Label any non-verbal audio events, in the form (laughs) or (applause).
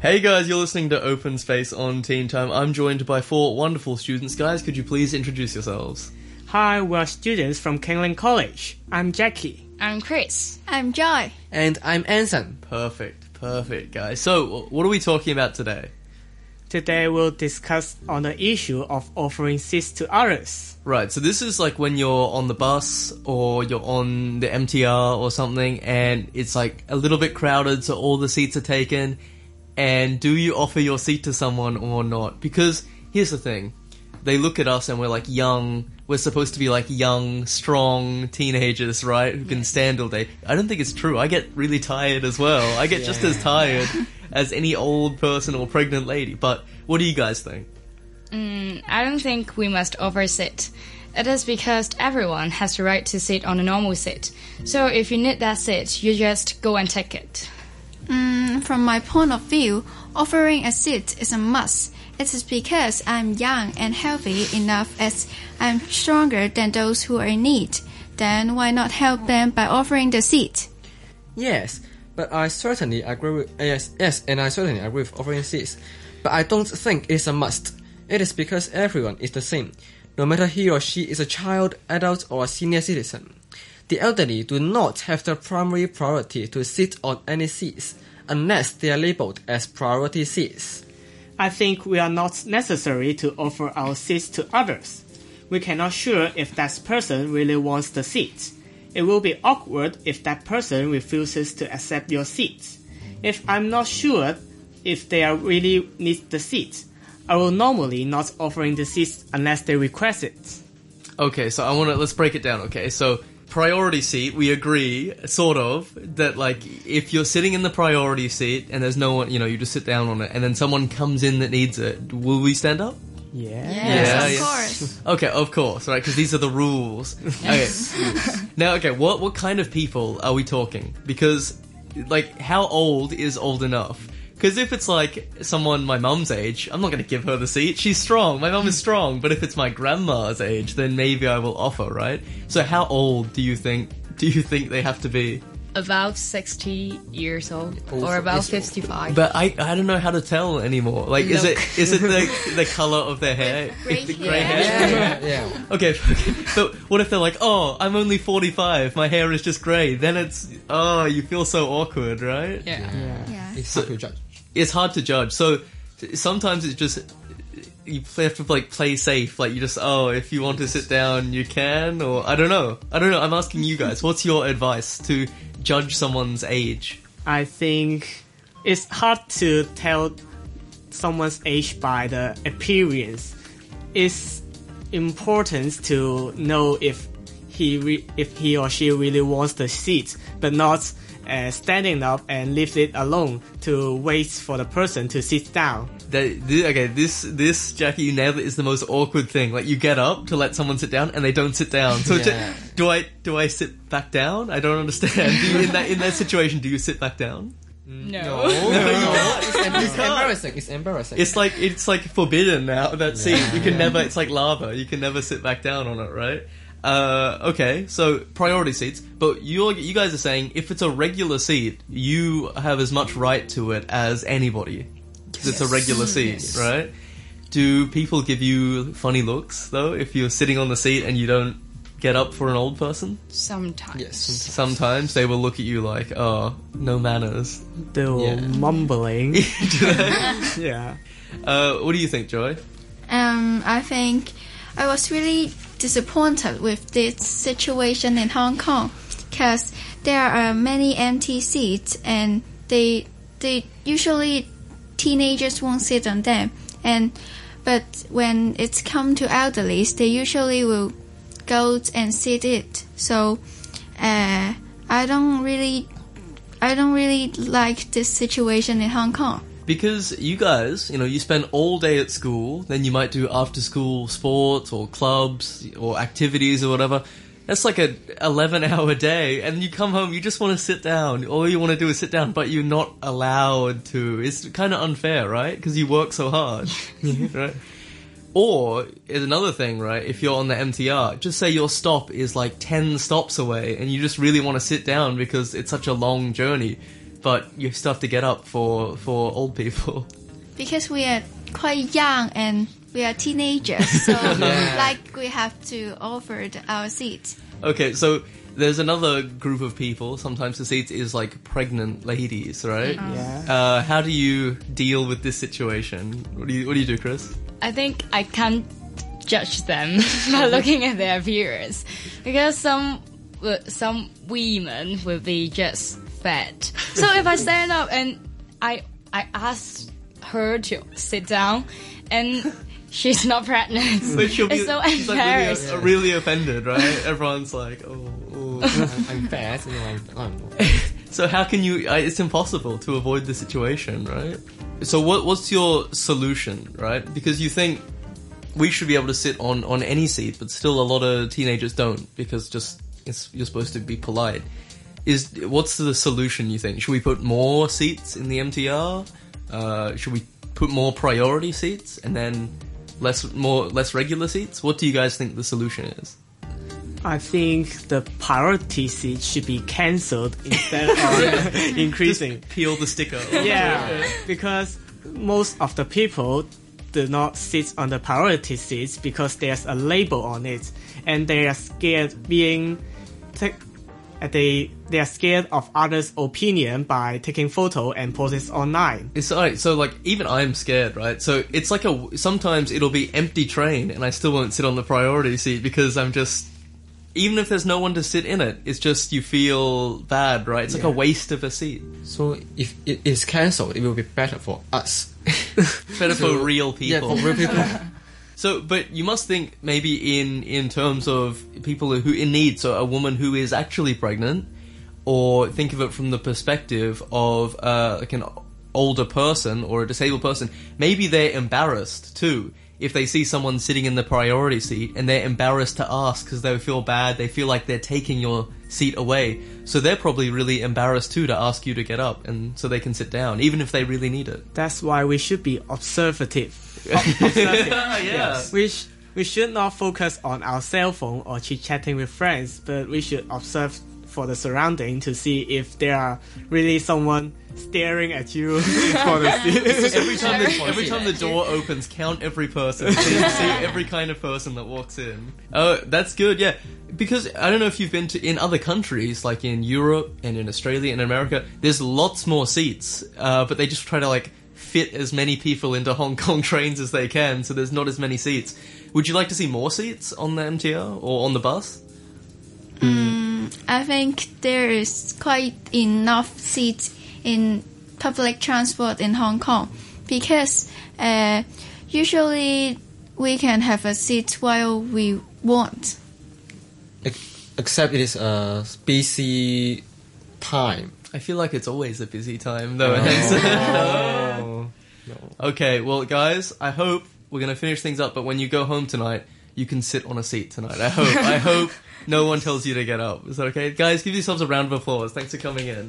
Hey guys, you're listening to Open Space on Teen Time. I'm joined by four wonderful students. Guys, could you please introduce yourselves? Hi, we're students from King Ling College. I'm Jackie. I'm Chris. I'm Joy. And I'm Anson. Perfect, perfect, guys. So, what are we talking about today? Today we'll discuss on the issue of offering seats to others. Right, so this is like when you're on the bus or you're on the MTR or something and it's like a little bit crowded so all the seats are taken and do you offer your seat to someone or not? Because here's the thing. They look at us and we're like young, we're supposed to be like young, strong teenagers, right? Who can stand all day. I don't think it's true. I get really tired as well. I get just as tired (laughs) as any old person or pregnant lady. But what do you guys think? Mm, I don't think we must offer sit. It is because everyone has the right to sit on a normal seat. So if you need that seat, you just go and take it. Mm, from my point of view, offering a seat is a must. It is because I'm young and healthy enough as I'm stronger than those who are in need. Then why not help them by offering the seat? Yes, but I certainly agree with yes, yes, and I certainly agree with offering seats. But I don't think it's a must. It is because everyone is the same, no matter he or she is a child, adult, or a senior citizen. The elderly do not have the primary priority to sit on any seats unless they are labeled as priority seats. I think we are not necessary to offer our seats to others. We cannot sure if that person really wants the seat. It will be awkward if that person refuses to accept your seat. If I'm not sure if they are really need the seat, I will normally not offering the seats unless they request it. Okay, so I want to let's break it down. Okay, so priority seat, we agree, sort of, that like if you're sitting in the priority seat and there's no one, you know, you just sit down on it, and then someone comes in that needs it, will we stand up? Yeah. Yes, Yeah, of yeah. course. (laughs) Okay, of course, right? Because these are the rules. Okay. (laughs) now, okay, what what kind of people are we talking? Because, like, how old is old enough? Because if it's like someone my mum's age, I'm not going to give her the seat. She's strong. My mum is hmm. strong. But if it's my grandma's age, then maybe I will offer, right? So, how old do you think do you think they have to be? About 60 years old Oh, or about 55. But I I don't know how to tell anymore. Like, is it Look. is it the (laughs) the color of their hair? Grey (laughs) the hair. grey hair. Yeah, (laughs) yeah. Okay, okay, so what if they're like, oh, I'm only 45, my hair is just grey? Then it's, oh, you feel so awkward, right? yeah. Yeah. It's hard to judge. It's hard to judge. So sometimes it's just, you have to like play safe. Like you just, oh, if you want to sit down, you can, or I don't know. I don't know. I'm asking you guys, what's your advice to judge someone's age? I think it's hard to tell someone's age by the appearance. It's important to know if he re- if he or she really wants the seat, but not uh, standing up and leave it alone to wait for the person to sit down. That, thi- okay, this, this, Jackie, you nailed it, is the most awkward thing. Like, you get up to let someone sit down, and they don't sit down. So, Yeah. do I, do I sit back down? I don't understand. Do you, in that, in that situation, do you sit back down? No. (laughs) it's, em- it's embarrassing. It's embarrassing. It's like, it's like forbidden now, that seat. You can never, it's like lava. You can never sit back down on it, right? Uh, okay, so priority seats, but you you guys are saying if it's a regular seat, you have as much right to it as anybody. 'Cause it's a regular seat, right? Do people give you funny looks though if you're sitting on the seat and you don't get up for an old person? Sometimes. yes. Sometimes they will look at you like, "Oh, no manners." They were Yeah. mumbling. (laughs) Do they? (laughs) yeah. uh, what do you think, Joy? Um, I think I was really disappointed with this situation in Hong Kong because there are many empty seats and they they usually teenagers won't sit on them and but when it's come to elderlies they usually will go and sit it so uh, I don't really I don't really like this situation in Hong Kong. Because you guys, you know, you spend all day at school, then you might do after school sports or clubs or activities or whatever. That's like a 11 (laughs) hour day and you come home, you just want to sit down. All you want to do is sit down, but you're not allowed to. It's kind of unfair, right? Because you work so hard, (laughs) (laughs) right? Or is another thing, right? If you're on the MTR, just say your stop is like 10 stops away and you just really want to sit down because it's such a long journey. But you still have to get up for for old people. (laughs) because we are quite young and we are teenagers, so (laughs) like we have to offer our seat. Okay, so there's another group of people. Sometimes the seats is like pregnant ladies, right? Yeah. Uh, how do you deal with this situation? What do you What do you do, Chris? I think I can't judge them (laughs) by looking at their appearance because some some women will be just fat. So if I stand up and I I ask her to sit down and she's not pregnant, But she'll be it's so she's like embarrassed. really, really offended, right? Everyone's like, oh. oh. I'm, I'm fat. You know, I'm, I'm, So how can you? Uh, it's impossible to avoid the situation, right? So what what's your solution, right? Because you think we should be able to sit on on any seat, but still a lot of teenagers don't because just it's, you're supposed to be polite. Is what's the solution? You think should we put more seats in the MTR? Uh, should we put more priority seats and then less more less regular seats? What do you guys think the solution is? I think the priority seat should be cancelled instead of (laughs) increasing. Peel the sticker. (laughs) Yeah, because most of the people do not sit on the priority seats because there's a label on it, and they are scared being They they are scared of others' opinion by taking photo and post it online. It's alright. So like, even I'm scared, right? So it's like a sometimes it'll be empty train, and I still won't sit on the priority seat because I'm just even if there's no one to sit in it, it's just you feel bad, right? It's like a waste of a seat. so if it is cancelled, it will be better for us. Better for (laughs) real people. Yeah, people. for real people. So, but you must think maybe in in terms of people who in need. So, a woman who is actually pregnant, or think of it from the perspective of uh, like an older person or a disabled person. Maybe they're embarrassed too if they see someone sitting in the priority seat and they're embarrassed to ask because they feel bad. They feel like they're taking your seat away. So they're probably really embarrassed too to ask you to get up and so they can sit down, even if they really need it. That's why we should be observative. Observative. (laughs) yeah. (laughs) We, sh- we should not focus on our cell phone or chit chatting with friends, but we should observe for the surrounding to see if there are really someone staring at you (laughs) for the seat. every time the, every time the door opens, count every person. So you see every kind of person that walks in. Oh, that's good. Yeah, because I don't know if you've been to in other countries like in Europe and in Australia and America. There's lots more seats, uh, but they just try to like fit as many people into Hong (laughs) Kong trains as they can. So there's not as many seats. Would you like to see more seats on the MTR or on the bus? I think there is quite enough seats in public transport in Hong Kong because uh, usually we can have a seat while we want. Ex- Except it is a busy time. I feel like it's always a busy time though. Thanks. Oh, (laughs) Okay, well, guys, I hope we're gonna finish things up. But when you go home tonight, you can sit on a seat tonight. I hope. I (laughs) hope no one tells you to get up. Is that okay, guys? Give yourselves a round of applause. Thanks for coming in.